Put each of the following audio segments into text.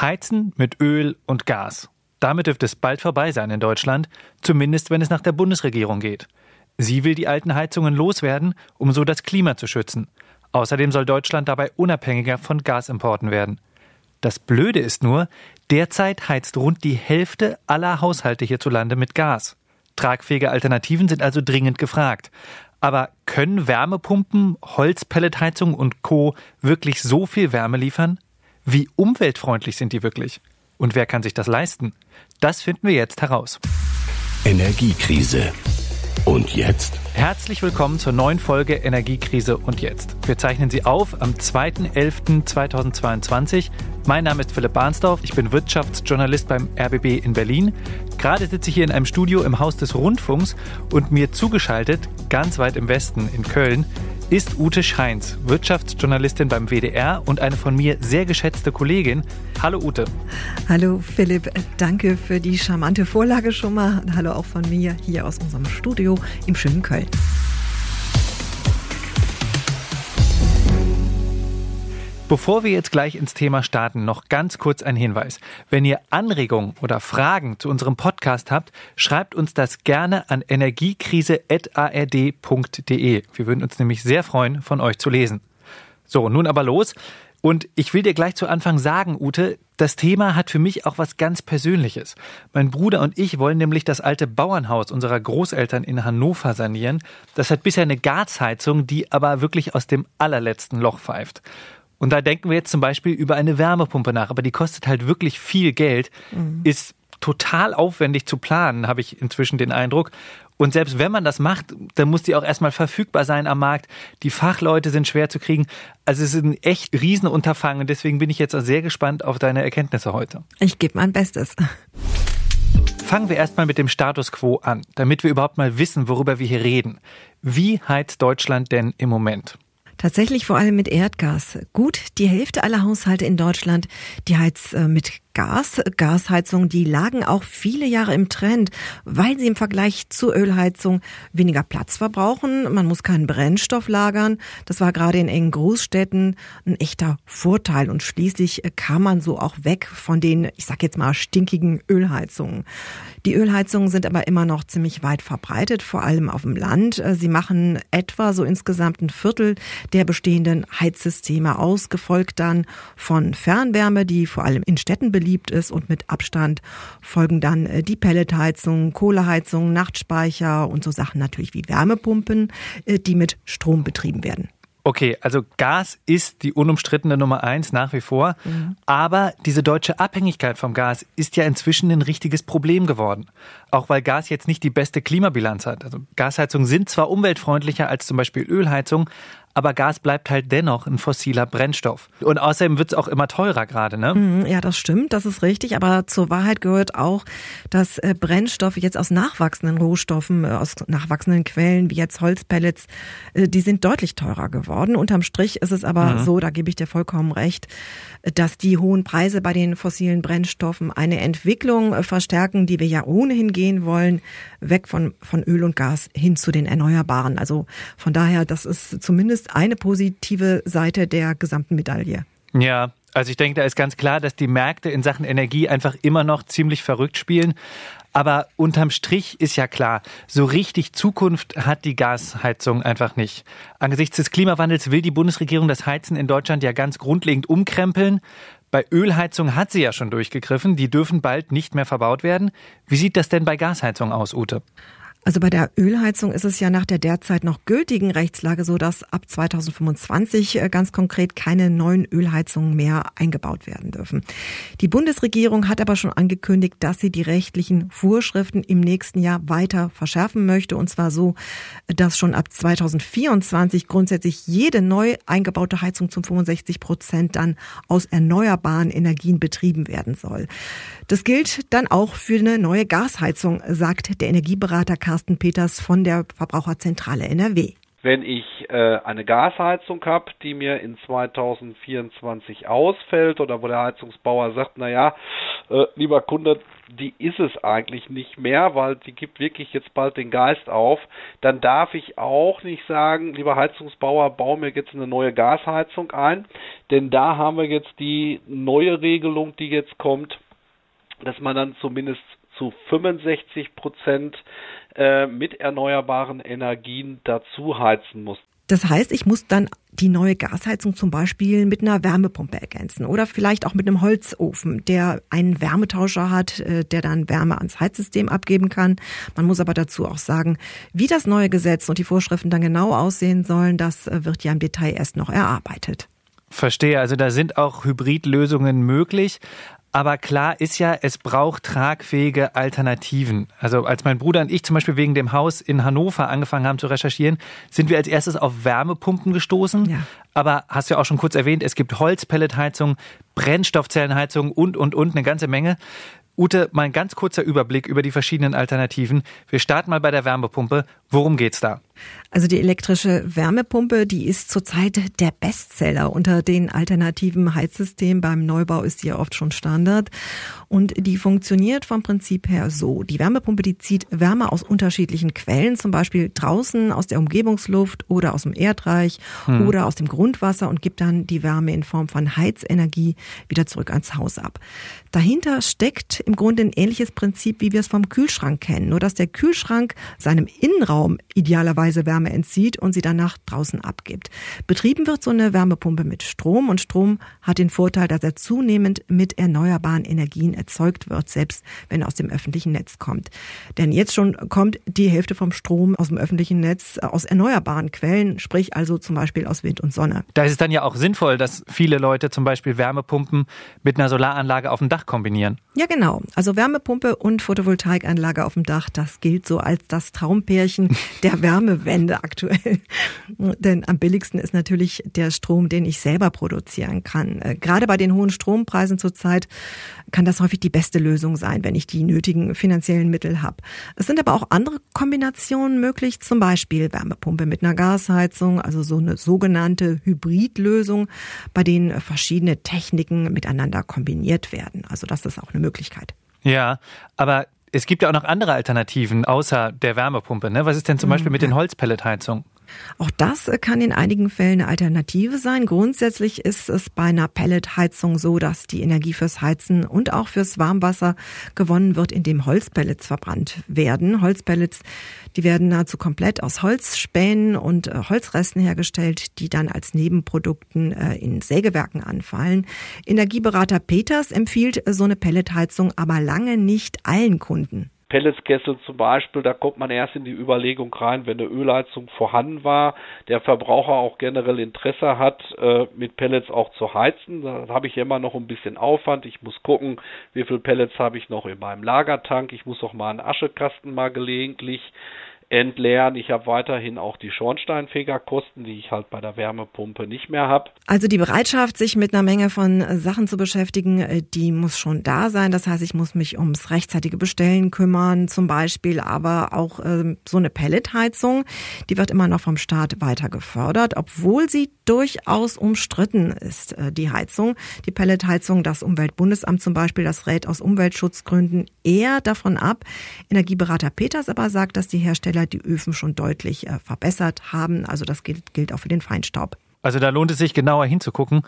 Heizen mit Öl und Gas. Damit dürfte es bald vorbei sein in Deutschland, zumindest wenn es nach der Bundesregierung geht. Sie will die alten Heizungen loswerden, um so das Klima zu schützen. Außerdem soll Deutschland dabei unabhängiger von Gasimporten werden. Das Blöde ist nur, derzeit heizt rund die Hälfte aller Haushalte hierzulande mit Gas. Tragfähige Alternativen sind also dringend gefragt. Aber können Wärmepumpen, Holzpelletheizung und Co. wirklich so viel Wärme liefern? Wie umweltfreundlich sind die wirklich? Und wer kann sich das leisten? Das finden wir jetzt heraus. Energiekrise. Und jetzt? Herzlich willkommen zur neuen Folge Energiekrise und jetzt. Wir zeichnen sie auf am 2.11.2022. Mein Name ist Philipp Barnsdorf, ich bin Wirtschaftsjournalist beim RBB in Berlin. Gerade sitze ich hier in einem Studio im Haus des Rundfunks und mir zugeschaltet, ganz weit im Westen in Köln, ist Ute Scheins, Wirtschaftsjournalistin beim WDR und eine von mir sehr geschätzte Kollegin. Hallo Ute. Hallo Philipp, danke für die charmante Vorlage schon mal. Hallo auch von mir hier aus unserem Studio im schönen Köln. Bevor wir jetzt gleich ins Thema starten, noch ganz kurz ein Hinweis. Wenn ihr Anregungen oder Fragen zu unserem Podcast habt, schreibt uns das gerne an energiekrise.ard.de. Wir würden uns nämlich sehr freuen, von euch zu lesen. So, nun aber los. Und ich will dir gleich zu Anfang sagen, Ute, das Thema hat für mich auch was ganz Persönliches. Mein Bruder und ich wollen nämlich das alte Bauernhaus unserer Großeltern in Hannover sanieren. Das hat bisher eine Gasheizung, die aber wirklich aus dem allerletzten Loch pfeift. Und da denken wir jetzt zum Beispiel über eine Wärmepumpe nach, aber die kostet halt wirklich viel Geld, mhm. ist total aufwendig zu planen, habe ich inzwischen den Eindruck. Und selbst wenn man das macht, dann muss die auch erstmal verfügbar sein am Markt. Die Fachleute sind schwer zu kriegen. Also es ist ein echt Riesenunterfangen. Deswegen bin ich jetzt auch sehr gespannt auf deine Erkenntnisse heute. Ich gebe mein Bestes. Fangen wir erstmal mit dem Status quo an, damit wir überhaupt mal wissen, worüber wir hier reden. Wie heizt Deutschland denn im Moment? Tatsächlich vor allem mit Erdgas. Gut, die Hälfte aller Haushalte in Deutschland, die heizt äh, mit Gas, Gasheizungen, die lagen auch viele Jahre im Trend, weil sie im Vergleich zur Ölheizung weniger Platz verbrauchen. Man muss keinen Brennstoff lagern. Das war gerade in engen Großstädten ein echter Vorteil. Und schließlich kam man so auch weg von den, ich sag jetzt mal, stinkigen Ölheizungen. Die Ölheizungen sind aber immer noch ziemlich weit verbreitet, vor allem auf dem Land. Sie machen etwa so insgesamt ein Viertel der bestehenden Heizsysteme aus, gefolgt dann von Fernwärme, die vor allem in Städten beliebt ist und mit Abstand folgen dann äh, die Pelletheizung, Kohleheizung, Nachtspeicher und so Sachen natürlich wie Wärmepumpen, äh, die mit Strom betrieben werden. Okay, also Gas ist die unumstrittene Nummer eins nach wie vor. Mhm. Aber diese deutsche Abhängigkeit vom Gas ist ja inzwischen ein richtiges Problem geworden. Auch weil Gas jetzt nicht die beste Klimabilanz hat. Also Gasheizungen sind zwar umweltfreundlicher als zum Beispiel Ölheizung, aber Gas bleibt halt dennoch ein fossiler Brennstoff. Und außerdem wird es auch immer teurer gerade, ne? Mhm, ja, das stimmt, das ist richtig. Aber zur Wahrheit gehört auch, dass äh, Brennstoffe jetzt aus nachwachsenden Rohstoffen, äh, aus nachwachsenden Quellen, wie jetzt Holzpellets, äh, die sind deutlich teurer geworden. Unterm Strich ist es aber mhm. so, da gebe ich dir vollkommen recht, dass die hohen Preise bei den fossilen Brennstoffen eine Entwicklung verstärken, die wir ja ohnehin gehen wollen, weg von, von Öl und Gas hin zu den Erneuerbaren. Also von daher, das ist zumindest eine positive Seite der gesamten Medaille. Ja, also ich denke, da ist ganz klar, dass die Märkte in Sachen Energie einfach immer noch ziemlich verrückt spielen. Aber unterm Strich ist ja klar, so richtig Zukunft hat die Gasheizung einfach nicht. Angesichts des Klimawandels will die Bundesregierung das Heizen in Deutschland ja ganz grundlegend umkrempeln. Bei Ölheizung hat sie ja schon durchgegriffen, die dürfen bald nicht mehr verbaut werden. Wie sieht das denn bei Gasheizung aus, Ute? Also bei der Ölheizung ist es ja nach der derzeit noch gültigen Rechtslage so, dass ab 2025 äh, ganz konkret keine neuen Ölheizungen mehr eingebaut werden dürfen. Die Bundesregierung hat aber schon angekündigt, dass sie die rechtlichen Vorschriften im nächsten Jahr weiter verschärfen möchte. Und zwar so, dass schon ab 2024 grundsätzlich jede neu eingebaute Heizung zum 65 Prozent dann aus erneuerbaren Energien betrieben werden soll. Das gilt dann auch für eine neue Gasheizung, sagt der Energieberater Carsten Peters von der Verbraucherzentrale NRW. Wenn ich äh, eine Gasheizung habe, die mir in 2024 ausfällt oder wo der Heizungsbauer sagt, naja, äh, lieber Kunde, die ist es eigentlich nicht mehr, weil die gibt wirklich jetzt bald den Geist auf, dann darf ich auch nicht sagen, lieber Heizungsbauer, bau mir jetzt eine neue Gasheizung ein, denn da haben wir jetzt die neue Regelung, die jetzt kommt, dass man dann zumindest zu 65 Prozent äh, mit erneuerbaren Energien dazu heizen muss. Das heißt, ich muss dann die neue Gasheizung zum Beispiel mit einer Wärmepumpe ergänzen oder vielleicht auch mit einem Holzofen, der einen Wärmetauscher hat, äh, der dann Wärme ans Heizsystem abgeben kann. Man muss aber dazu auch sagen, wie das neue Gesetz und die Vorschriften dann genau aussehen sollen, das äh, wird ja im Detail erst noch erarbeitet. Verstehe, also da sind auch Hybridlösungen möglich. Aber klar ist ja, es braucht tragfähige Alternativen. Also als mein Bruder und ich zum Beispiel wegen dem Haus in Hannover angefangen haben zu recherchieren, sind wir als erstes auf Wärmepumpen gestoßen. Ja. Aber hast du ja auch schon kurz erwähnt, es gibt Holzpelletheizung, Brennstoffzellenheizung und, und, und eine ganze Menge. Ute, mal ein ganz kurzer Überblick über die verschiedenen Alternativen. Wir starten mal bei der Wärmepumpe. Worum geht's da? Also die elektrische Wärmepumpe, die ist zurzeit der Bestseller unter den alternativen Heizsystemen. Beim Neubau ist sie ja oft schon Standard. Und die funktioniert vom Prinzip her so. Die Wärmepumpe, die zieht Wärme aus unterschiedlichen Quellen, zum Beispiel draußen aus der Umgebungsluft oder aus dem Erdreich hm. oder aus dem Grundwasser und gibt dann die Wärme in Form von Heizenergie wieder zurück ans Haus ab. Dahinter steckt im Grunde ein ähnliches Prinzip, wie wir es vom Kühlschrank kennen. Nur dass der Kühlschrank seinem Innenraum idealerweise Wärme entzieht und sie danach draußen abgibt. Betrieben wird so eine Wärmepumpe mit Strom und Strom hat den Vorteil, dass er zunehmend mit erneuerbaren Energien erzeugt wird, selbst wenn er aus dem öffentlichen Netz kommt. Denn jetzt schon kommt die Hälfte vom Strom aus dem öffentlichen Netz äh, aus erneuerbaren Quellen, sprich also zum Beispiel aus Wind und Sonne. Da ist es dann ja auch sinnvoll, dass viele Leute zum Beispiel Wärmepumpen mit einer Solaranlage auf dem Dach kombinieren. Ja, genau. Also Wärmepumpe und Photovoltaikanlage auf dem Dach, das gilt so als das Traumpärchen der Wärmewende aktuell. Denn am billigsten ist natürlich der Strom, den ich selber produzieren kann. Äh, gerade bei den hohen Strompreisen zurzeit kann das häufig die beste Lösung sein, wenn ich die nötigen finanziellen Mittel habe. Es sind aber auch andere Kombinationen möglich, zum Beispiel Wärmepumpe mit einer Gasheizung, also so eine sogenannte Hybridlösung, bei denen verschiedene Techniken miteinander kombiniert werden. Also das ist auch eine Möglichkeit. Ja, aber es gibt ja auch noch andere Alternativen außer der Wärmepumpe. Ne? Was ist denn zum mhm, Beispiel mit den Holzpelletheizungen? Auch das kann in einigen Fällen eine Alternative sein. Grundsätzlich ist es bei einer Pelletheizung so, dass die Energie fürs Heizen und auch fürs Warmwasser gewonnen wird, indem Holzpellets verbrannt werden. Holzpellets, die werden nahezu komplett aus Holzspänen und äh, Holzresten hergestellt, die dann als Nebenprodukten äh, in Sägewerken anfallen. Energieberater Peters empfiehlt so eine Pelletheizung aber lange nicht allen Kunden. Pelletskessel zum Beispiel, da kommt man erst in die Überlegung rein, wenn eine Ölheizung vorhanden war, der Verbraucher auch generell Interesse hat, äh, mit Pellets auch zu heizen. Da habe ich immer noch ein bisschen Aufwand. Ich muss gucken, wie viel Pellets habe ich noch in meinem Lagertank. Ich muss auch mal einen Aschekasten mal gelegentlich entleeren. Ich habe weiterhin auch die Schornsteinfegerkosten, die ich halt bei der Wärmepumpe nicht mehr habe. Also die Bereitschaft, sich mit einer Menge von Sachen zu beschäftigen, äh, die muss schon da sein. Das heißt, ich muss mich ums rechtzeitige Bestellen kümmern, zum Beispiel, aber auch äh, so eine Pelletheizung, die wird immer noch vom Staat weiter gefördert, obwohl sie durchaus umstritten ist, äh, die Heizung. Die Pelletheizung, das Umweltbundesamt zum Beispiel, das rät aus Umweltschutzgründen eher davon ab. Energieberater Peters aber sagt, dass die Hersteller Hersteller die Öfen schon deutlich äh, verbessert haben. Also das gilt, gilt auch für den Feinstaub. Also da lohnt es sich genauer hinzugucken.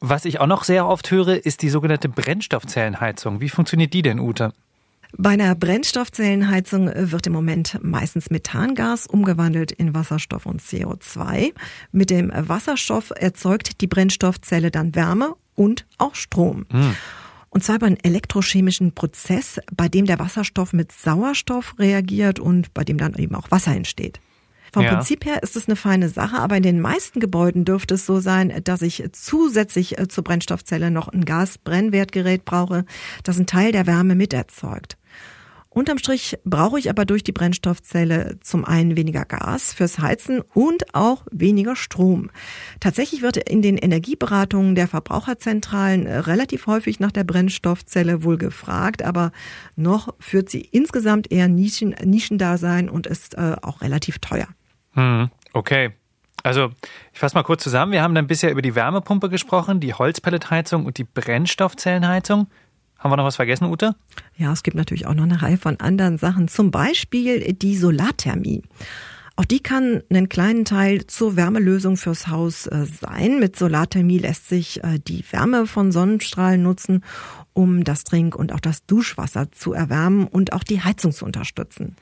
Was ich auch noch sehr oft höre, ist die sogenannte Brennstoffzellenheizung. Wie funktioniert die denn, Ute? Bei einer Brennstoffzellenheizung wird im Moment meistens Methangas umgewandelt in Wasserstoff und CO2. Mit dem Wasserstoff erzeugt die Brennstoffzelle dann Wärme und auch Strom. Hm. Und zwar über einen elektrochemischen Prozess, bei dem der Wasserstoff mit Sauerstoff reagiert und bei dem dann eben auch Wasser entsteht. Vom ja. Prinzip her ist es eine feine Sache, aber in den meisten Gebäuden dürfte es so sein, dass ich zusätzlich äh, zur Brennstoffzelle noch ein Gasbrennwertgerät brauche, das einen Teil der Wärme mit erzeugt. Unterm Strich brauche ich aber durch die Brennstoffzelle zum einen weniger Gas fürs Heizen und auch weniger Strom. Tatsächlich wird in den Energieberatungen der Verbraucherzentralen relativ häufig nach der Brennstoffzelle wohl gefragt, aber noch führt sie insgesamt eher Nischen, Nischendasein und ist äh, auch relativ teuer. Hm, okay. Also, ich fasse mal kurz zusammen. Wir haben dann bisher über die Wärmepumpe gesprochen, die Holzpelletheizung und die Brennstoffzellenheizung. Haben wir noch was vergessen, Ute? Ja, es gibt natürlich auch noch eine Reihe von anderen Sachen. Zum Beispiel die Solarthermie. Auch die kann einen kleinen Teil zur Wärmelösung fürs Haus äh, sein. Mit Solarthermie lässt sich äh, die Wärme von Sonnenstrahlen nutzen, um das Trink- und auch das Duschwasser zu erwärmen und auch die Heizung zu unterstützen.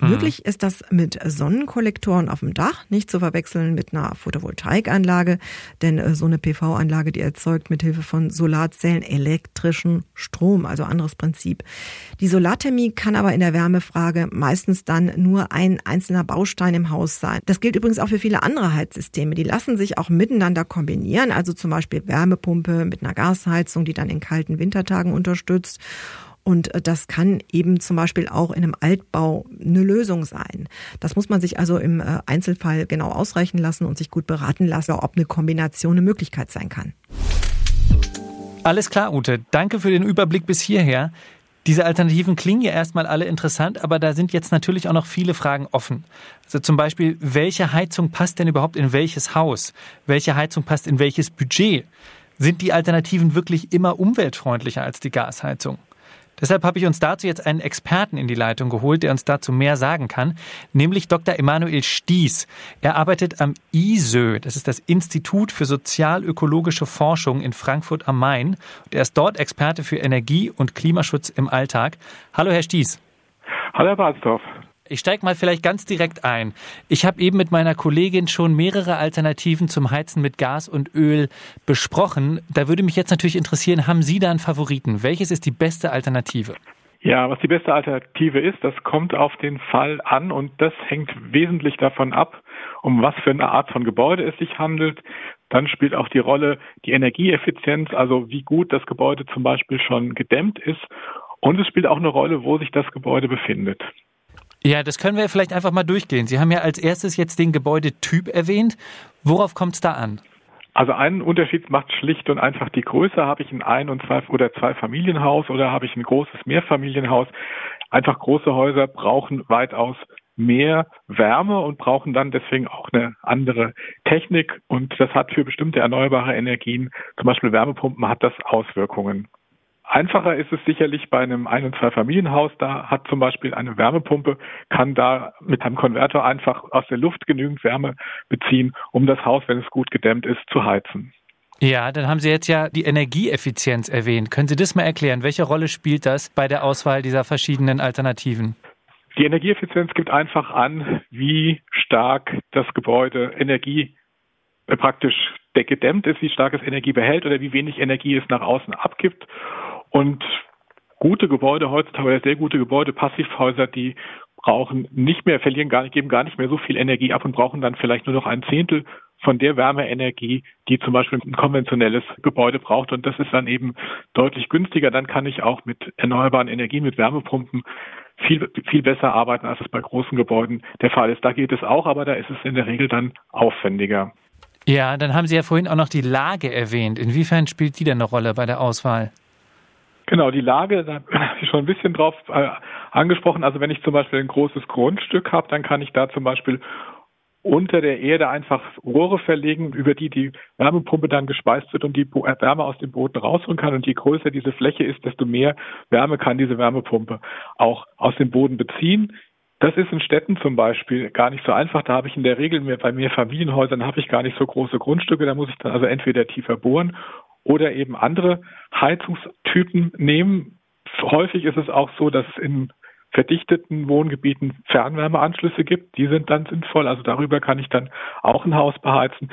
Mhm. Möglich ist das mit Sonnenkollektoren auf dem Dach, nicht zu verwechseln mit einer Photovoltaikanlage, denn äh, so eine PV-Anlage, die erzeugt mit Hilfe von Solarzellen elektrischen Strom, also anderes Prinzip. Die Solarthermie kann aber in der Wärmefrage meistens dann nur ein einzelner Baustein im Haus sein. Das gilt übrigens auch für viele andere Heizsysteme. Die lassen sich auch miteinander kombinieren, also zum Beispiel Wärmepumpe mit einer Gasheizung, die dann in kalten Wintertagen unterstützt und äh, das kann eben zum Beispiel auch in einem Altbau eine Lösung sein. Das muss man sich also im äh, Einzelfall genau ausreichen lassen und sich gut beraten lassen, ob eine Kombination eine Möglichkeit sein kann. Alles klar, Ute. Danke für den Überblick bis hierher. Diese Alternativen klingen ja erstmal alle interessant, aber da sind jetzt natürlich auch noch viele Fragen offen. Also zum Beispiel, welche Heizung passt denn überhaupt in welches Haus? Welche Heizung passt in welches Budget? Sind die Alternativen wirklich immer umweltfreundlicher als die Gasheizung? Deshalb habe ich uns dazu jetzt einen Experten in die Leitung geholt, der uns dazu mehr sagen kann, nämlich Dr. Emanuel Stieß. Er arbeitet am ISÖ, das ist das Institut für sozialökologische Forschung in Frankfurt am Main. Und er ist dort Experte für Energie- und Klimaschutz im Alltag. Hallo, Herr Stieß. Hallo, Herr Balsdorf. Ich steige mal vielleicht ganz direkt ein. Ich habe eben mit meiner Kollegin schon mehrere Alternativen zum Heizen mit Gas und Öl besprochen. Da würde mich jetzt natürlich interessieren, haben Sie da einen Favoriten? Welches ist die beste Alternative? Ja, was die beste Alternative ist, das kommt auf den Fall an und das hängt wesentlich davon ab, um was für eine Art von Gebäude es sich handelt. Dann spielt auch die Rolle die Energieeffizienz, also wie gut das Gebäude zum Beispiel schon gedämmt ist. Und es spielt auch eine Rolle, wo sich das Gebäude befindet. Ja, das können wir vielleicht einfach mal durchgehen. Sie haben ja als erstes jetzt den Gebäudetyp erwähnt. Worauf kommt es da an? Also einen Unterschied macht schlicht und einfach die Größe. Habe ich ein Ein- und Zwei- oder Zwei-Familienhaus oder habe ich ein großes Mehrfamilienhaus? Einfach große Häuser brauchen weitaus mehr Wärme und brauchen dann deswegen auch eine andere Technik. Und das hat für bestimmte erneuerbare Energien, zum Beispiel Wärmepumpen, hat das Auswirkungen. Einfacher ist es sicherlich bei einem Ein- und Zwei-Familienhaus. Da hat zum Beispiel eine Wärmepumpe, kann da mit einem Konverter einfach aus der Luft genügend Wärme beziehen, um das Haus, wenn es gut gedämmt ist, zu heizen. Ja, dann haben Sie jetzt ja die Energieeffizienz erwähnt. Können Sie das mal erklären? Welche Rolle spielt das bei der Auswahl dieser verschiedenen Alternativen? Die Energieeffizienz gibt einfach an, wie stark das Gebäude Energie äh, praktisch gedämmt ist, wie stark es Energie behält oder wie wenig Energie es nach außen abgibt. Und gute Gebäude heutzutage, sehr gute Gebäude, Passivhäuser, die brauchen nicht mehr, verlieren gar nicht, geben gar nicht mehr so viel Energie ab und brauchen dann vielleicht nur noch ein Zehntel von der Wärmeenergie, die zum Beispiel ein konventionelles Gebäude braucht. Und das ist dann eben deutlich günstiger. Dann kann ich auch mit erneuerbaren Energien, mit Wärmepumpen viel, viel besser arbeiten, als es bei großen Gebäuden der Fall ist. Da geht es auch, aber da ist es in der Regel dann aufwendiger. Ja, dann haben Sie ja vorhin auch noch die Lage erwähnt. Inwiefern spielt die denn eine Rolle bei der Auswahl? Genau, die Lage, da habe ich schon ein bisschen drauf äh, angesprochen. Also wenn ich zum Beispiel ein großes Grundstück habe, dann kann ich da zum Beispiel unter der Erde einfach Rohre verlegen, über die die Wärmepumpe dann gespeist wird und die äh, Wärme aus dem Boden rausholen kann. Und je größer diese Fläche ist, desto mehr Wärme kann diese Wärmepumpe auch aus dem Boden beziehen. Das ist in Städten zum Beispiel gar nicht so einfach. Da habe ich in der Regel mehr, bei mehr Familienhäusern habe ich gar nicht so große Grundstücke. Da muss ich dann also entweder tiefer bohren oder eben andere Heizungstypen nehmen. Häufig ist es auch so, dass es in verdichteten Wohngebieten Fernwärmeanschlüsse gibt. Die sind dann sinnvoll. Also darüber kann ich dann auch ein Haus beheizen,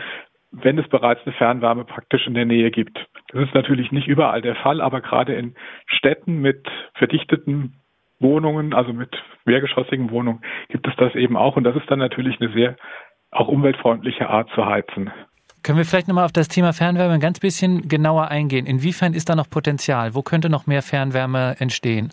wenn es bereits eine Fernwärme praktisch in der Nähe gibt. Das ist natürlich nicht überall der Fall, aber gerade in Städten mit verdichteten Wohnungen, also mit mehrgeschossigen Wohnungen, gibt es das eben auch. Und das ist dann natürlich eine sehr auch umweltfreundliche Art zu heizen. Können wir vielleicht nochmal auf das Thema Fernwärme ein ganz bisschen genauer eingehen? Inwiefern ist da noch Potenzial? Wo könnte noch mehr Fernwärme entstehen?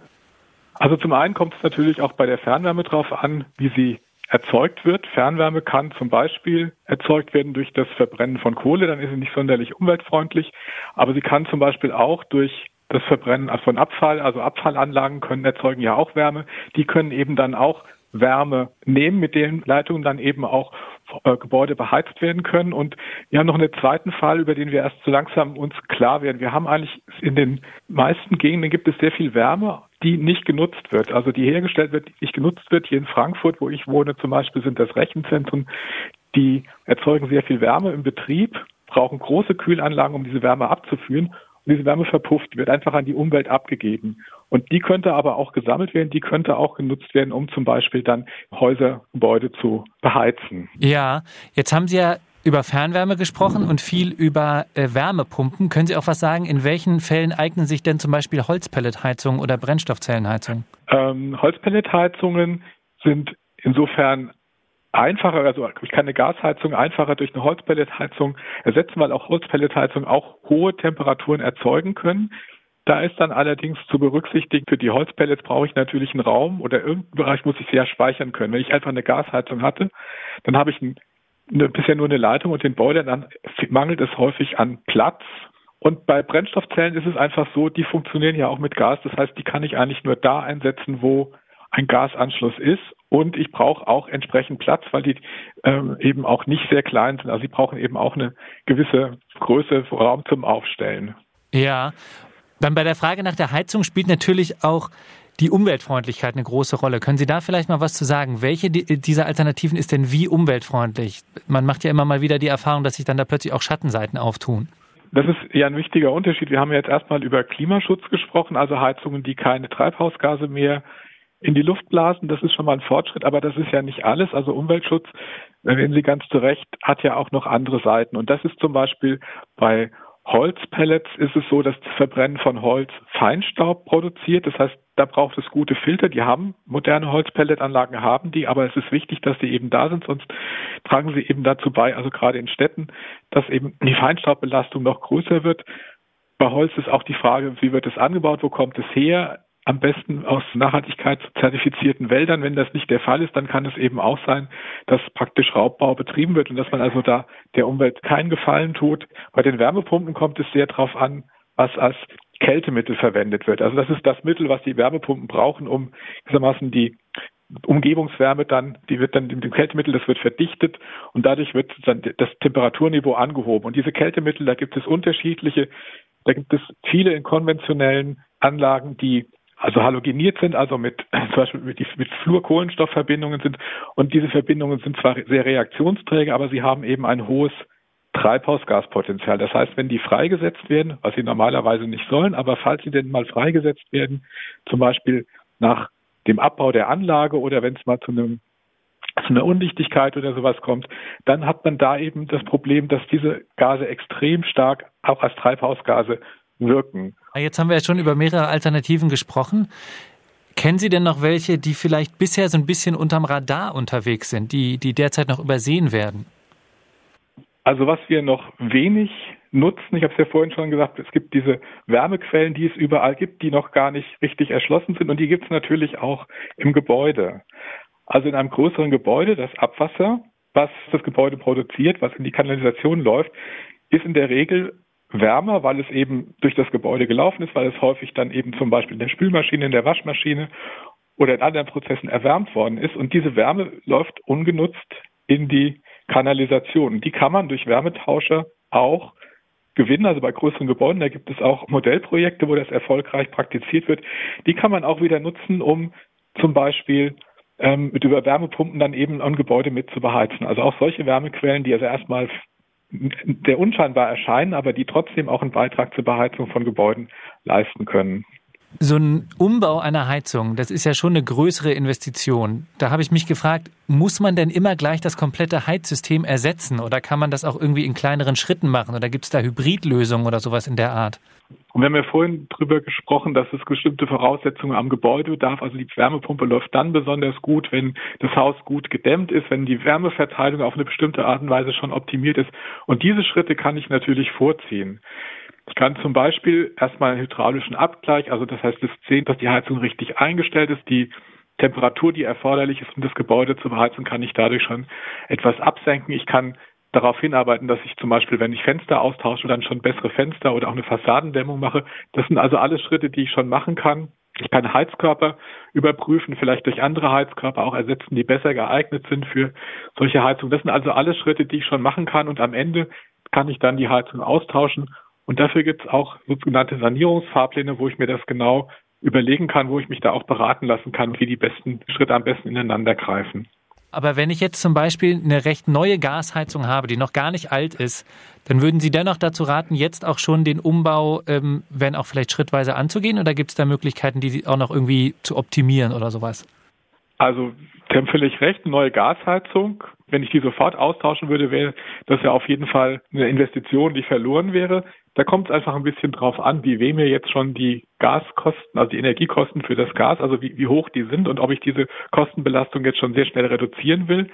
Also zum einen kommt es natürlich auch bei der Fernwärme darauf an, wie sie erzeugt wird. Fernwärme kann zum Beispiel erzeugt werden durch das Verbrennen von Kohle, dann ist sie nicht sonderlich umweltfreundlich, aber sie kann zum Beispiel auch durch das Verbrennen von Abfall, also Abfallanlagen können erzeugen ja auch Wärme, die können eben dann auch Wärme nehmen, mit den Leitungen dann eben auch äh, Gebäude beheizt werden können. Und wir haben noch einen zweiten Fall, über den wir erst so langsam uns klar werden. Wir haben eigentlich in den meisten Gegenden gibt es sehr viel Wärme, die nicht genutzt wird. Also die hergestellt wird, nicht genutzt wird. Hier in Frankfurt, wo ich wohne zum Beispiel, sind das Rechenzentren, die erzeugen sehr viel Wärme im Betrieb, brauchen große Kühlanlagen, um diese Wärme abzuführen diese Wärme verpufft, wird einfach an die Umwelt abgegeben. Und die könnte aber auch gesammelt werden, die könnte auch genutzt werden, um zum Beispiel dann Häuser, Gebäude zu beheizen. Ja, jetzt haben Sie ja über Fernwärme gesprochen und viel über äh, Wärmepumpen. Können Sie auch was sagen, in welchen Fällen eignen sich denn zum Beispiel Holzpelletheizungen oder Brennstoffzellenheizungen? Ähm, Holzpelletheizungen sind insofern einfacher, also ich kann eine Gasheizung einfacher durch eine Holzpelletheizung ersetzen, weil auch Holzpelletheizungen auch hohe Temperaturen erzeugen können. Da ist dann allerdings zu berücksichtigen, für die Holzpellets brauche ich natürlich einen Raum oder irgendeinen Bereich muss ich sehr speichern können. Wenn ich einfach eine Gasheizung hatte, dann habe ich ein, eine, bisher nur eine Leitung und den Boiler, dann mangelt es häufig an Platz. Und bei Brennstoffzellen ist es einfach so, die funktionieren ja auch mit Gas. Das heißt, die kann ich eigentlich nur da einsetzen, wo ein Gasanschluss ist. Und ich brauche auch entsprechend Platz, weil die ähm, eben auch nicht sehr klein sind. Also sie brauchen eben auch eine gewisse Größe Raum zum Aufstellen. Ja, dann bei der Frage nach der Heizung spielt natürlich auch die Umweltfreundlichkeit eine große Rolle. Können Sie da vielleicht mal was zu sagen? Welche dieser Alternativen ist denn wie umweltfreundlich? Man macht ja immer mal wieder die Erfahrung, dass sich dann da plötzlich auch Schattenseiten auftun. Das ist ja ein wichtiger Unterschied. Wir haben jetzt erstmal über Klimaschutz gesprochen, also Heizungen, die keine Treibhausgase mehr in die Luft blasen, das ist schon mal ein Fortschritt, aber das ist ja nicht alles. Also Umweltschutz, wenn Sie ganz zu Recht, hat ja auch noch andere Seiten. Und das ist zum Beispiel bei Holzpellets ist es so, dass das Verbrennen von Holz Feinstaub produziert. Das heißt, da braucht es gute Filter. Die haben moderne Holzpelletanlagen, haben die, aber es ist wichtig, dass sie eben da sind, sonst tragen sie eben dazu bei, also gerade in Städten, dass eben die Feinstaubbelastung noch größer wird. Bei Holz ist auch die Frage, wie wird es angebaut, wo kommt es her? Am besten aus nachhaltigkeitszertifizierten Wäldern. Wenn das nicht der Fall ist, dann kann es eben auch sein, dass praktisch Raubbau betrieben wird und dass man also da der Umwelt keinen Gefallen tut. Bei den Wärmepumpen kommt es sehr darauf an, was als Kältemittel verwendet wird. Also das ist das Mittel, was die Wärmepumpen brauchen, um gewissermaßen die Umgebungswärme dann, die wird dann mit dem Kältemittel, das wird verdichtet und dadurch wird dann das Temperaturniveau angehoben. Und diese Kältemittel, da gibt es unterschiedliche, da gibt es viele in konventionellen Anlagen, die also halogeniert sind, also mit zum Beispiel mit, mit Fluorkohlenstoffverbindungen sind. Und diese Verbindungen sind zwar sehr reaktionsträger, aber sie haben eben ein hohes Treibhausgaspotenzial. Das heißt, wenn die freigesetzt werden, was sie normalerweise nicht sollen, aber falls sie denn mal freigesetzt werden, zum Beispiel nach dem Abbau der Anlage oder wenn es mal zu einem zu einer Undichtigkeit oder sowas kommt, dann hat man da eben das Problem, dass diese Gase extrem stark auch als Treibhausgase wirken. Jetzt haben wir ja schon über mehrere Alternativen gesprochen. Kennen Sie denn noch welche, die vielleicht bisher so ein bisschen unterm Radar unterwegs sind, die, die derzeit noch übersehen werden? Also was wir noch wenig nutzen, ich habe es ja vorhin schon gesagt, es gibt diese Wärmequellen, die es überall gibt, die noch gar nicht richtig erschlossen sind und die gibt es natürlich auch im Gebäude. Also in einem größeren Gebäude, das Abwasser, was das Gebäude produziert, was in die Kanalisation läuft, ist in der Regel wärmer, weil es eben durch das Gebäude gelaufen ist, weil es häufig dann eben zum Beispiel in der Spülmaschine, in der Waschmaschine oder in anderen Prozessen erwärmt worden ist. Und diese Wärme läuft ungenutzt in die Kanalisation. Die kann man durch Wärmetauscher auch gewinnen. Also bei größeren Gebäuden, da gibt es auch Modellprojekte, wo das erfolgreich praktiziert wird. Die kann man auch wieder nutzen, um zum Beispiel ähm, mit über Wärmepumpen dann eben ein Gebäude mit zu beheizen. Also auch solche Wärmequellen, die also erstmal der unscheinbar erscheinen, aber die trotzdem auch einen Beitrag zur Beheizung von Gebäuden leisten können. So ein Umbau einer Heizung, das ist ja schon eine größere Investition. Da habe ich mich gefragt, muss man denn immer gleich das komplette Heizsystem ersetzen oder kann man das auch irgendwie in kleineren Schritten machen oder gibt es da Hybridlösungen oder sowas in der Art? Und wir haben ja vorhin darüber gesprochen, dass es bestimmte Voraussetzungen am Gebäude bedarf. Also die Wärmepumpe läuft dann besonders gut, wenn das Haus gut gedämmt ist, wenn die Wärmeverteilung auf eine bestimmte Art und Weise schon optimiert ist. Und diese Schritte kann ich natürlich vorziehen. Ich kann zum Beispiel erstmal einen hydraulischen Abgleich, also das heißt, es sehen, dass die Heizung richtig eingestellt ist, die Temperatur, die erforderlich ist, um das Gebäude zu beheizen, kann ich dadurch schon etwas absenken. Ich kann darauf hinarbeiten, dass ich zum Beispiel, wenn ich Fenster austausche, dann schon bessere Fenster oder auch eine Fassadendämmung mache. Das sind also alles Schritte, die ich schon machen kann. Ich kann Heizkörper überprüfen, vielleicht durch andere Heizkörper auch ersetzen, die besser geeignet sind für solche Heizungen. Das sind also alle Schritte, die ich schon machen kann und am Ende kann ich dann die Heizung austauschen. Und dafür gibt es auch sogenannte Sanierungsfahrpläne, wo ich mir das genau überlegen kann, wo ich mich da auch beraten lassen kann, wie die besten Schritte am besten ineinander greifen. Aber wenn ich jetzt zum Beispiel eine recht neue Gasheizung habe, die noch gar nicht alt ist, dann würden Sie dennoch dazu raten, jetzt auch schon den Umbau, ähm, wenn auch vielleicht schrittweise anzugehen? Oder gibt es da Möglichkeiten, die auch noch irgendwie zu optimieren oder sowas? Also, Sie haben völlig recht, eine neue Gasheizung. Wenn ich die sofort austauschen würde, wäre das ja auf jeden Fall eine Investition, die verloren wäre. Da kommt es einfach ein bisschen drauf an, wie weh mir jetzt schon die Gaskosten, also die Energiekosten für das Gas, also wie, wie hoch die sind und ob ich diese Kostenbelastung jetzt schon sehr schnell reduzieren will.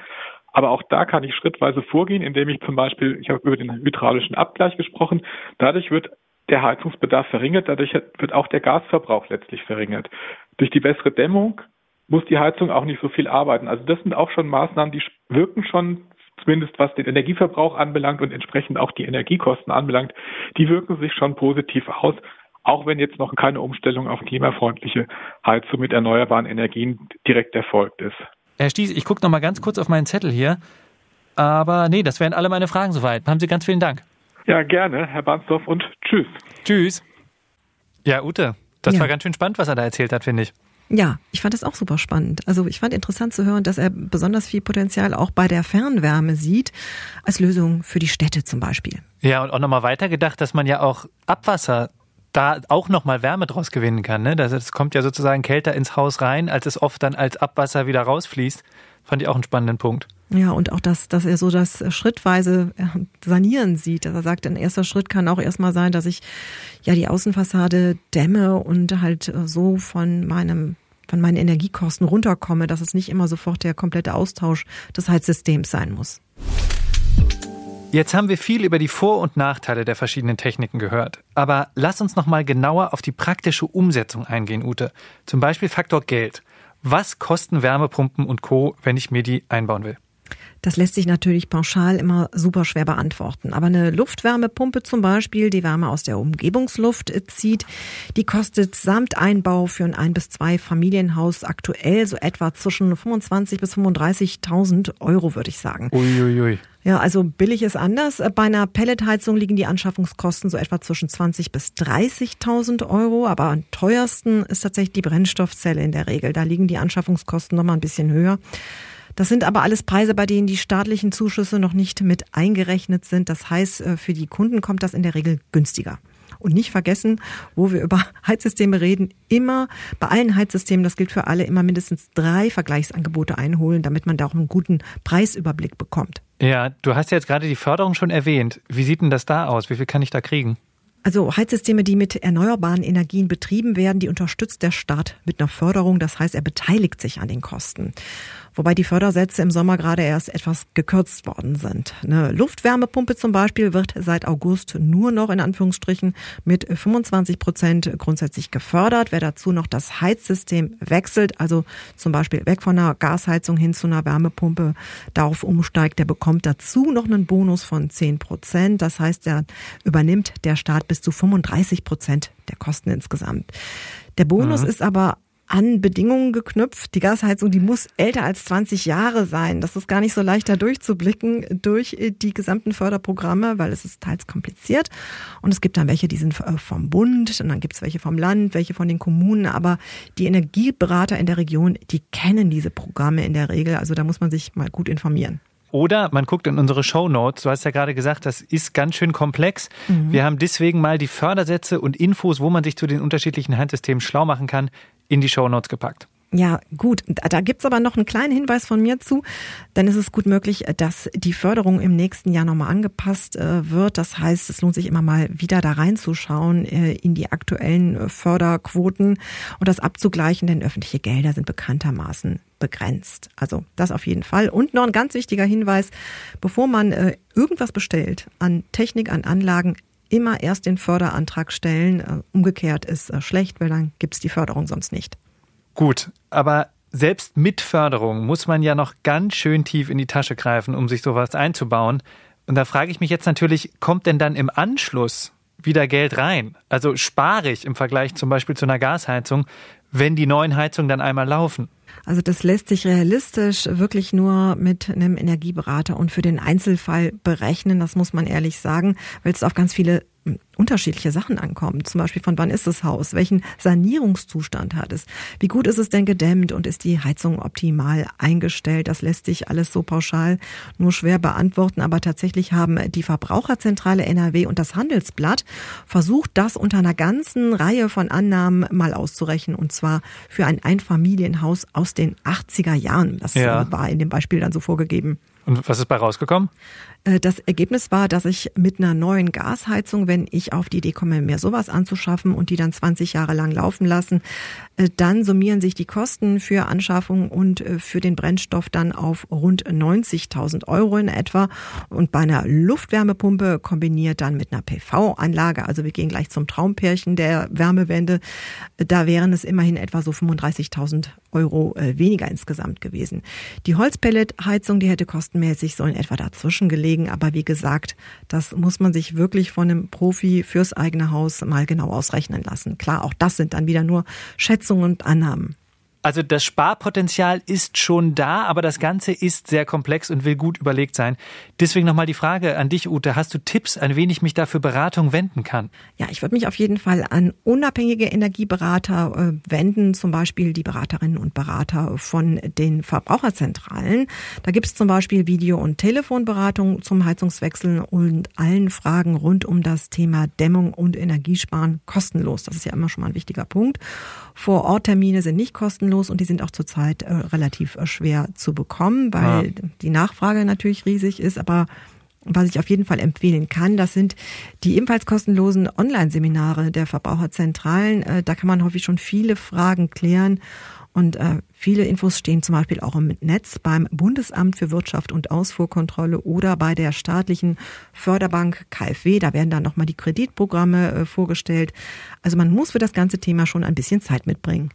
Aber auch da kann ich schrittweise vorgehen, indem ich zum Beispiel, ich habe über den hydraulischen Abgleich gesprochen, dadurch wird der Heizungsbedarf verringert, dadurch wird auch der Gasverbrauch letztlich verringert. Durch die bessere Dämmung muss die Heizung auch nicht so viel arbeiten. Also das sind auch schon Maßnahmen, die wirken schon zumindest was den Energieverbrauch anbelangt und entsprechend auch die Energiekosten anbelangt, die wirken sich schon positiv aus, auch wenn jetzt noch keine Umstellung auf klimafreundliche Heizung mit erneuerbaren Energien direkt erfolgt ist. Herr Sties, ich gucke noch mal ganz kurz auf meinen Zettel hier. Aber nee, das wären alle meine Fragen soweit. Haben Sie ganz vielen Dank. Ja, gerne, Herr Barnsdorf, und tschüss. Tschüss. Ja, Ute, das ja. war ganz schön spannend, was er da erzählt hat, finde ich. Ja, ich fand das auch super spannend. Also ich fand interessant zu hören, dass er besonders viel Potenzial auch bei der Fernwärme sieht, als Lösung für die Städte zum Beispiel. Ja, und auch nochmal weitergedacht, dass man ja auch Abwasser da auch nochmal Wärme draus gewinnen kann. Ne? Das, das kommt ja sozusagen kälter ins Haus rein, als es oft dann als Abwasser wieder rausfließt. Fand ich auch einen spannenden Punkt. Ja, und auch, dass, dass er so das schrittweise äh, Sanieren sieht. Dass er sagt, ein erster Schritt kann auch erstmal sein, dass ich ja die Außenfassade dämme und halt äh, so von meinem von meinen Energiekosten runterkomme, dass es nicht immer sofort der komplette Austausch des Heizsystems sein muss. Jetzt haben wir viel über die Vor- und Nachteile der verschiedenen Techniken gehört. Aber lass uns noch mal genauer auf die praktische Umsetzung eingehen, Ute. Zum Beispiel Faktor Geld. Was kosten Wärmepumpen und Co., wenn ich mir die einbauen will? Das lässt sich natürlich pauschal immer super schwer beantworten. Aber eine Luftwärmepumpe zum Beispiel, die Wärme aus der Umgebungsluft zieht, die kostet samt Einbau für ein ein bis zwei Familienhaus aktuell so etwa zwischen 25 bis 35.000 Euro, würde ich sagen. Uiuiui. Ui, ui. Ja, also billig ist anders. Bei einer Pelletheizung liegen die Anschaffungskosten so etwa zwischen 20 bis 30.000 Euro. Aber am teuersten ist tatsächlich die Brennstoffzelle in der Regel. Da liegen die Anschaffungskosten noch mal ein bisschen höher. Das sind aber alles Preise, bei denen die staatlichen Zuschüsse noch nicht mit eingerechnet sind. Das heißt, äh, für die Kunden kommt das in der Regel günstiger. Und nicht vergessen, wo wir über Heizsysteme reden, immer bei allen Heizsystemen, das gilt für alle, immer mindestens drei Vergleichsangebote einholen, damit man da auch einen guten Preisüberblick bekommt. Ja, du hast ja jetzt gerade die Förderung schon erwähnt. Wie sieht denn das da aus? Wie viel kann ich da kriegen? Also Heizsysteme, die mit erneuerbaren Energien betrieben werden, die unterstützt der Staat mit einer Förderung. Das heißt, er beteiligt sich an den Kosten wobei die Fördersätze im Sommer gerade erst etwas gekürzt worden sind. Eine Luftwärmepumpe zum Beispiel wird seit August nur noch in Anführungsstrichen mit 25 Prozent grundsätzlich gefördert. Wer dazu noch das Heizsystem wechselt, also zum Beispiel weg von einer Gasheizung hin zu einer Wärmepumpe, darauf umsteigt, der bekommt dazu noch einen Bonus von 10 Prozent. Das heißt, er übernimmt der Staat bis zu 35 Prozent der Kosten insgesamt. Der Bonus mhm. ist aber an Bedingungen geknüpft. Die Gasheizung, die muss älter als 20 Jahre sein. Das ist gar nicht so leicht da durchzublicken durch äh, die gesamten Förderprogramme, weil es ist teils kompliziert. Und es gibt dann welche, die sind äh, vom Bund und dann gibt es welche vom Land, welche von den Kommunen. Aber die Energieberater in der Region, die kennen diese Programme in der Regel. Also da muss man sich mal gut informieren. Oder man guckt in unsere Show Notes. Du hast ja gerade gesagt, das ist ganz schön komplex. Mhm. Wir haben deswegen mal die Fördersätze und Infos, wo man sich zu den unterschiedlichen Handsystemen schlau machen kann, in die Show Notes gepackt. Ja, gut. Da gibt's aber noch einen kleinen Hinweis von mir zu, denn es ist gut möglich, dass die Förderung im nächsten Jahr nochmal angepasst äh, wird. Das heißt, es lohnt sich immer mal wieder da reinzuschauen äh, in die aktuellen äh, Förderquoten und das abzugleichen, denn öffentliche Gelder sind bekanntermaßen begrenzt. Also das auf jeden Fall. Und noch ein ganz wichtiger Hinweis, bevor man irgendwas bestellt an Technik, an Anlagen, immer erst den Förderantrag stellen. Umgekehrt ist schlecht, weil dann gibt's die Förderung sonst nicht. Gut, aber selbst mit Förderung muss man ja noch ganz schön tief in die Tasche greifen, um sich sowas einzubauen. Und da frage ich mich jetzt natürlich, kommt denn dann im Anschluss wieder Geld rein? Also spare ich im Vergleich zum Beispiel zu einer Gasheizung, wenn die neuen Heizungen dann einmal laufen? Also das lässt sich realistisch wirklich nur mit einem Energieberater und für den Einzelfall berechnen, das muss man ehrlich sagen, weil es auf ganz viele unterschiedliche Sachen ankommen. Zum Beispiel von wann ist das Haus? Welchen Sanierungszustand hat es? Wie gut ist es denn gedämmt und ist die Heizung optimal eingestellt? Das lässt sich alles so pauschal nur schwer beantworten. Aber tatsächlich haben die Verbraucherzentrale NRW und das Handelsblatt versucht, das unter einer ganzen Reihe von Annahmen mal auszurechnen. Und zwar für ein Einfamilienhaus aus den 80er Jahren. Das ja. war in dem Beispiel dann so vorgegeben. Und was ist bei rausgekommen? Äh, das Ergebnis war, dass ich mit einer neuen Gasheizung, wenn ich auf die Idee komme, mir sowas anzuschaffen und die dann 20 Jahre lang laufen lassen, äh, dann summieren sich die Kosten für Anschaffung und äh, für den Brennstoff dann auf rund 90.000 Euro in etwa. Und bei einer Luftwärmepumpe kombiniert dann mit einer PV-Anlage, also wir gehen gleich zum Traumpärchen der Wärmewende, da wären es immerhin etwa so 35.000 Euro weniger insgesamt gewesen. Die Holzpelletheizung, die hätte kostenmäßig so in etwa dazwischen gelegen legen. Aber wie gesagt, das muss man sich wirklich von einem Profi fürs eigene Haus mal genau ausrechnen lassen. Klar, auch das sind dann wieder nur Schätzungen und Annahmen. Also das Sparpotenzial ist schon da, aber das Ganze ist sehr komplex und will gut überlegt sein. Deswegen nochmal die Frage an dich, Ute. Hast du Tipps, an wen ich mich da für Beratung wenden kann? Ja, ich würde mich auf jeden Fall an unabhängige Energieberater äh, wenden, zum Beispiel die Beraterinnen und Berater von den Verbraucherzentralen. Da gibt es zum Beispiel Video- und Telefonberatung zum Heizungswechseln und allen Fragen rund um das Thema Dämmung und Energiesparen kostenlos. Das ist ja immer schon mal ein wichtiger Punkt. Vor-Ort-Termine sind nicht kostenlos und die sind auch zurzeit äh, relativ äh, schwer zu bekommen, weil ja. die Nachfrage natürlich riesig ist, aber was ich auf jeden Fall empfehlen kann, das sind die ebenfalls kostenlosen Online-Seminare der Verbraucherzentralen. Äh, da kann man häufig schon viele Fragen klären und äh, viele Infos stehen zum Beispiel auch im Netz beim Bundesamt für Wirtschaft und Ausfuhrkontrolle oder bei der staatlichen Förderbank KfW. Da werden dann nochmal die Kreditprogramme äh, vorgestellt. Also man muss für das ganze Thema schon ein bisschen Zeit mitbringen.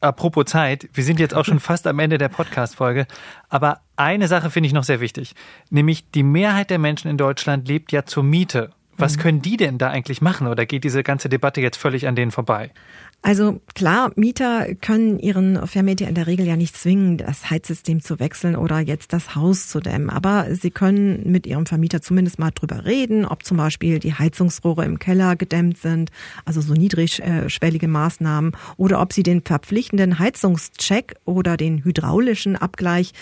Apropos Zeit, wir sind jetzt auch schon fast am Ende der Podcast-Folge. Aber eine Sache finde ich noch sehr wichtig. Nämlich die Mehrheit der Menschen in Deutschland lebt ja zur Miete. Was mhm. können die denn da eigentlich machen? Oder geht diese ganze Debatte jetzt völlig an denen vorbei? Also klar, Mieter können ihren Vermieter in der Regel ja nicht zwingen, das Heizsystem zu wechseln oder jetzt das Haus zu dämmen. Aber sie können mit ihrem Vermieter zumindest mal drüber reden, ob zum Beispiel die Heizungsrohre im Keller gedämmt sind, also so niedrigschwellige Maßnahmen, oder ob sie den verpflichtenden Heizungscheck oder den hydraulischen Abgleich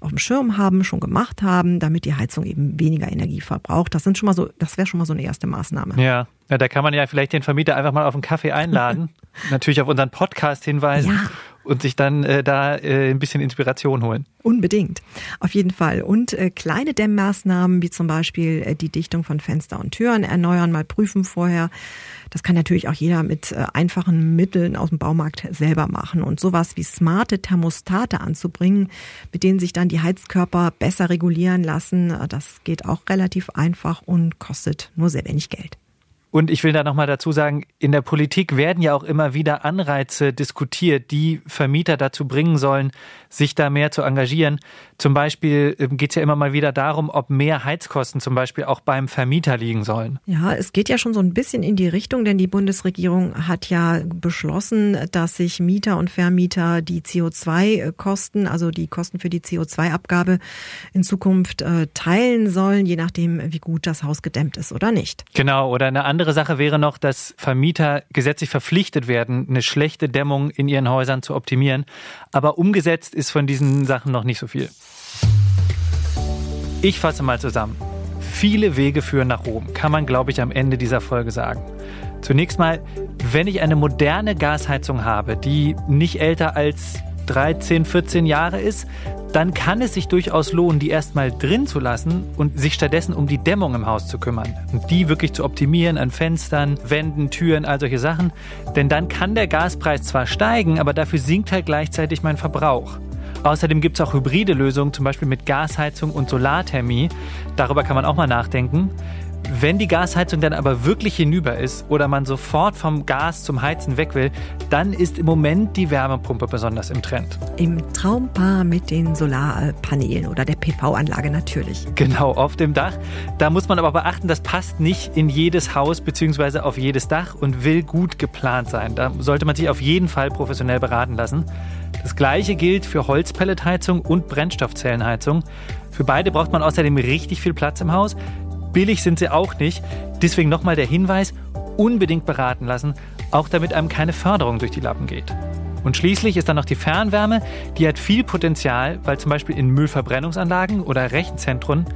auf dem Schirm haben, schon gemacht haben, damit die Heizung eben weniger Energie verbraucht. Das sind schon mal so, das wäre schon mal so eine erste Maßnahme. Ja. Ja, da kann man ja vielleicht den Vermieter einfach mal auf einen Kaffee einladen, natürlich auf unseren Podcast hinweisen ja. und sich dann äh, da äh, ein bisschen Inspiration holen. Unbedingt, auf jeden Fall. Und äh, kleine Dämmmaßnahmen wie zum Beispiel äh, die Dichtung von Fenster und Türen erneuern, mal prüfen vorher. Das kann natürlich auch jeder mit äh, einfachen Mitteln aus dem Baumarkt selber machen. Und sowas wie smarte Thermostate anzubringen, mit denen sich dann die Heizkörper besser regulieren lassen, äh, das geht auch relativ einfach und kostet nur sehr wenig Geld. Und ich will da nochmal dazu sagen, in der Politik werden ja auch immer wieder Anreize diskutiert, die Vermieter dazu bringen sollen, sich da mehr zu engagieren. Zum Beispiel ähm, geht es ja immer mal wieder darum, ob mehr Heizkosten zum Beispiel auch beim Vermieter liegen sollen. Ja, es geht ja schon so ein bisschen in die Richtung, denn die Bundesregierung hat ja beschlossen, dass sich Mieter und Vermieter die CO2-Kosten, also die Kosten für die CO2-Abgabe in Zukunft äh, teilen sollen, je nachdem, wie gut das Haus gedämmt ist oder nicht. Genau, oder eine andere andere Sache wäre noch, dass Vermieter gesetzlich verpflichtet werden, eine schlechte Dämmung in ihren Häusern zu optimieren. Aber umgesetzt ist von diesen Sachen noch nicht so viel. Ich fasse mal zusammen. Viele Wege führen nach Rom, kann man, glaube ich, am Ende dieser Folge sagen. Zunächst mal, wenn ich eine moderne Gasheizung habe, die nicht älter als 13, 14 Jahre ist, dann kann es sich durchaus lohnen, die erstmal drin zu lassen und sich stattdessen um die Dämmung im Haus zu kümmern. Und die wirklich zu optimieren an Fenstern, Wänden, Türen, all solche Sachen. Denn dann kann der Gaspreis zwar steigen, aber dafür sinkt halt gleichzeitig mein Verbrauch. Außerdem gibt es auch hybride Lösungen, zum Beispiel mit Gasheizung und Solarthermie. Darüber kann man auch mal nachdenken. Wenn die Gasheizung dann aber wirklich hinüber ist oder man sofort vom Gas zum Heizen weg will, dann ist im Moment die Wärmepumpe besonders im Trend. Im Traumpaar mit den Solarpanelen oder der PV-Anlage natürlich. Genau, auf dem Dach. Da muss man aber beachten, das passt nicht in jedes Haus bzw. auf jedes Dach und will gut geplant sein. Da sollte man sich auf jeden Fall professionell beraten lassen. Das gleiche gilt für Holzpelletheizung und Brennstoffzellenheizung. Für beide braucht man außerdem richtig viel Platz im Haus. Billig sind sie auch nicht. Deswegen nochmal der Hinweis, unbedingt beraten lassen, auch damit einem keine Förderung durch die Lappen geht. Und schließlich ist dann noch die Fernwärme, die hat viel Potenzial, weil zum Beispiel in Müllverbrennungsanlagen oder Rechenzentren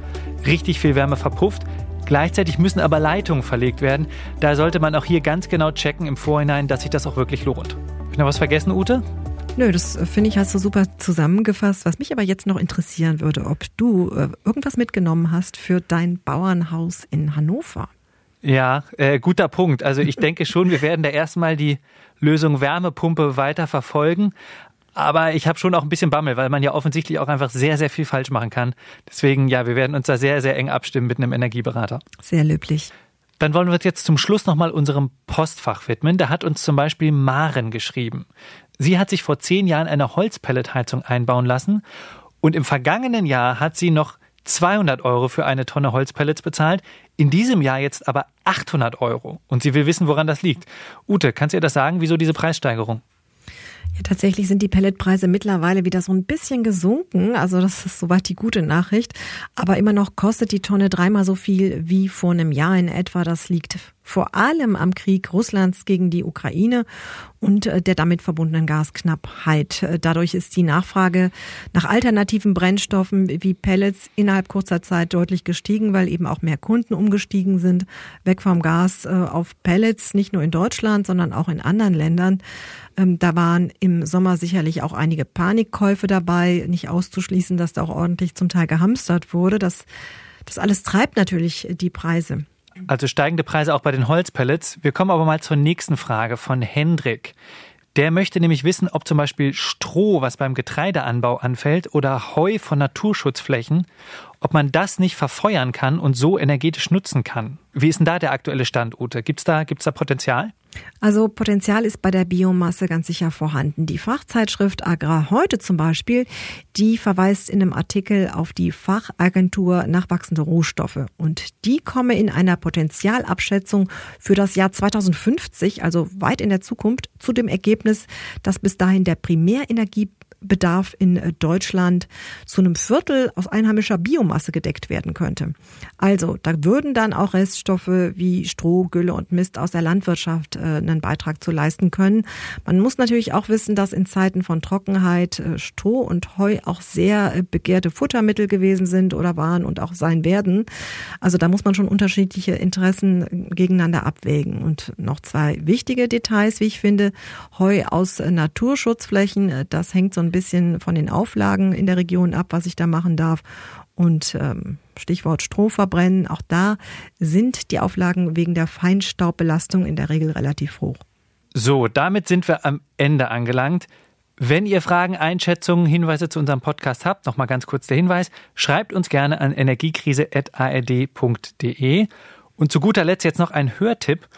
richtig viel Wärme verpufft. Gleichzeitig müssen aber Leitungen verlegt werden. Da sollte man auch hier ganz genau checken im Vorhinein, dass sich das auch wirklich lohnt. Hab ich noch was vergessen, Ute? Nö, das äh, finde ich hast du super zusammengefasst. Was mich aber jetzt noch interessieren würde, ob du äh, irgendwas mitgenommen hast für dein Bauernhaus in Hannover. Ja, äh, guter Punkt. Also ich denke schon, wir werden da erstmal die Lösung Wärmepumpe weiter verfolgen. Aber ich habe schon auch ein bisschen Bammel, weil man ja offensichtlich auch einfach sehr, sehr viel falsch machen kann. Deswegen, ja, wir werden uns da sehr, sehr eng abstimmen mit einem Energieberater. Sehr löblich. Dann wollen wir uns jetzt zum Schluss nochmal unserem Postfach widmen. Da hat uns zum Beispiel Maren geschrieben. Sie hat sich vor zehn Jahren eine Holzpelletheizung einbauen lassen und im vergangenen Jahr hat sie noch 200 Euro für eine Tonne Holzpellets bezahlt, in diesem Jahr jetzt aber 800 Euro. Und sie will wissen, woran das liegt. Ute, kannst du ihr das sagen, wieso diese Preissteigerung? Tatsächlich sind die Pelletpreise mittlerweile wieder so ein bisschen gesunken. Also das ist soweit die gute Nachricht. Aber immer noch kostet die Tonne dreimal so viel wie vor einem Jahr in etwa. Das liegt vor allem am Krieg Russlands gegen die Ukraine und äh, der damit verbundenen Gasknappheit. Äh, dadurch ist die Nachfrage nach alternativen Brennstoffen wie Pellets innerhalb kurzer Zeit deutlich gestiegen, weil eben auch mehr Kunden umgestiegen sind, weg vom Gas äh, auf Pellets, nicht nur in Deutschland, sondern auch in anderen Ländern. Ähm, da waren im Sommer sicherlich auch einige Panikkäufe dabei, nicht auszuschließen, dass da auch ordentlich zum Teil gehamstert wurde. Das, das alles treibt natürlich die Preise. Also steigende Preise auch bei den Holzpellets. Wir kommen aber mal zur nächsten Frage von Hendrik. Der möchte nämlich wissen, ob zum Beispiel Stroh, was beim Getreideanbau anfällt, oder Heu von Naturschutzflächen, ob man das nicht verfeuern kann und so energetisch nutzen kann. Wie ist denn da der aktuelle Stand, Ute? Gibt's da, gibt's da Potenzial? Also Potenzial ist bei der Biomasse ganz sicher vorhanden. Die Fachzeitschrift Agrar heute zum Beispiel, die verweist in einem Artikel auf die Fachagentur nachwachsende Rohstoffe. Und die komme in einer Potenzialabschätzung für das Jahr 2050, also weit in der Zukunft, zu dem Ergebnis, dass bis dahin der Primärenergie Bedarf in Deutschland zu einem Viertel aus einheimischer Biomasse gedeckt werden könnte. Also da würden dann auch Reststoffe wie Stroh, Gülle und Mist aus der Landwirtschaft äh, einen Beitrag zu leisten können. Man muss natürlich auch wissen, dass in Zeiten von Trockenheit äh, Stroh und Heu auch sehr äh, begehrte Futtermittel gewesen sind oder waren und auch sein werden. Also da muss man schon unterschiedliche Interessen gegeneinander abwägen. Und noch zwei wichtige Details, wie ich finde. Heu aus Naturschutzflächen, das hängt so ein bisschen von den Auflagen in der Region ab, was ich da machen darf. Und ähm, Stichwort Strohverbrennen, auch da sind die Auflagen wegen der Feinstaubbelastung in der Regel relativ hoch. So, damit sind wir am Ende angelangt. Wenn ihr Fragen, Einschätzungen, Hinweise zu unserem Podcast habt, nochmal ganz kurz der Hinweis, schreibt uns gerne an energiekrise.ard.de. Und zu guter Letzt jetzt noch ein Hörtipp.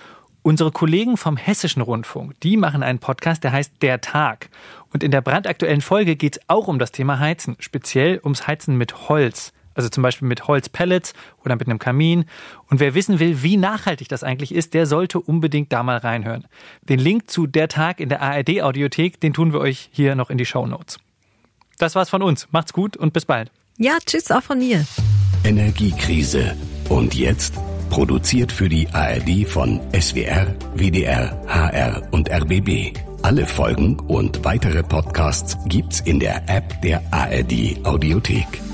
Unsere Kollegen vom Hessischen Rundfunk, die machen einen Podcast, der heißt Der Tag. Und in der brandaktuellen Folge geht es auch um das Thema Heizen, speziell ums Heizen mit Holz. Also zum Beispiel mit Holzpellets oder mit einem Kamin. Und wer wissen will, wie nachhaltig das eigentlich ist, der sollte unbedingt da mal reinhören. Den Link zu der Tag in der ARD-Audiothek, den tun wir euch hier noch in die Show Notes. Das war's von uns. Macht's gut und bis bald. Ja, tschüss auch von mir. Energiekrise. Und jetzt? Produziert für die ARD von SWR, WDR, HR und RBB. Alle Folgen und weitere Podcasts gibt's in der App der ARD Audiothek.